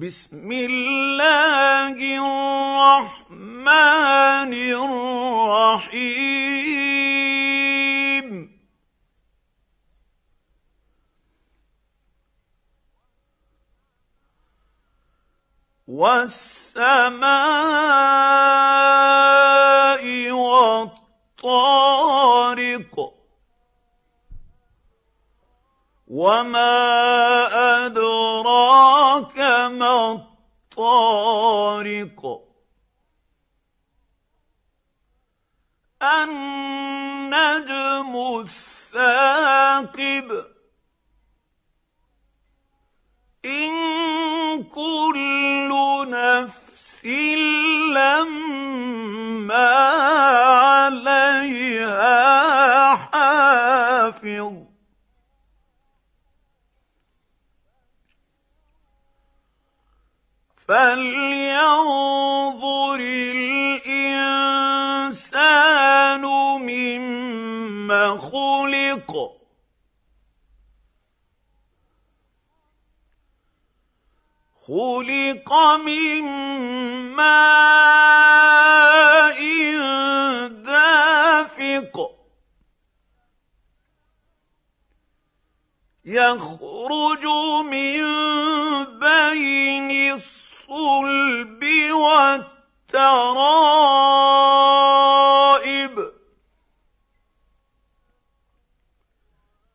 بسم الله الرحمن الرحيم. والسماء والطارق وما ادراك ما الطارق النجم الثاقب ان كل نفس لما فلينظر الانسان مما خلق. خلق من ماء دافق. يخرج من بين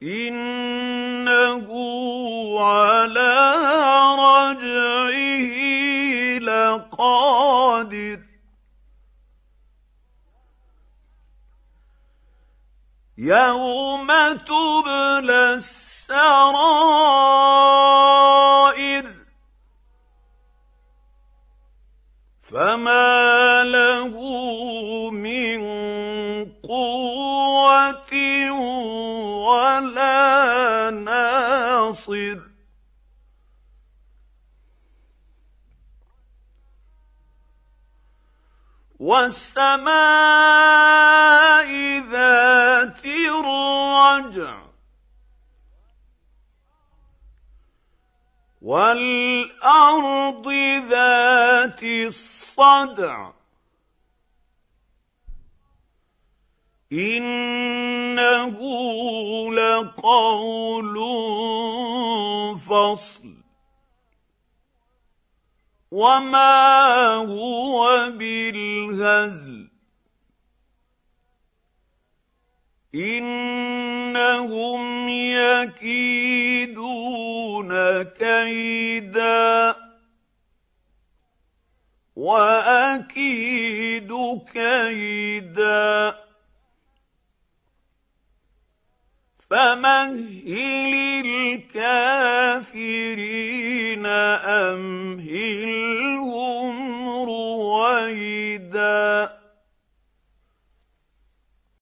إنه على رجعه لقادر. يوم تبلى السرائر. فما له من قوة ولا ناصر. والسماء ذات الرجع والأرض ذات الصدع. إنه لقول فصل. وما هو بالهزل. إنهم يكيدون كيدا. وأكيد كيدا. فمهل الكافرين امهل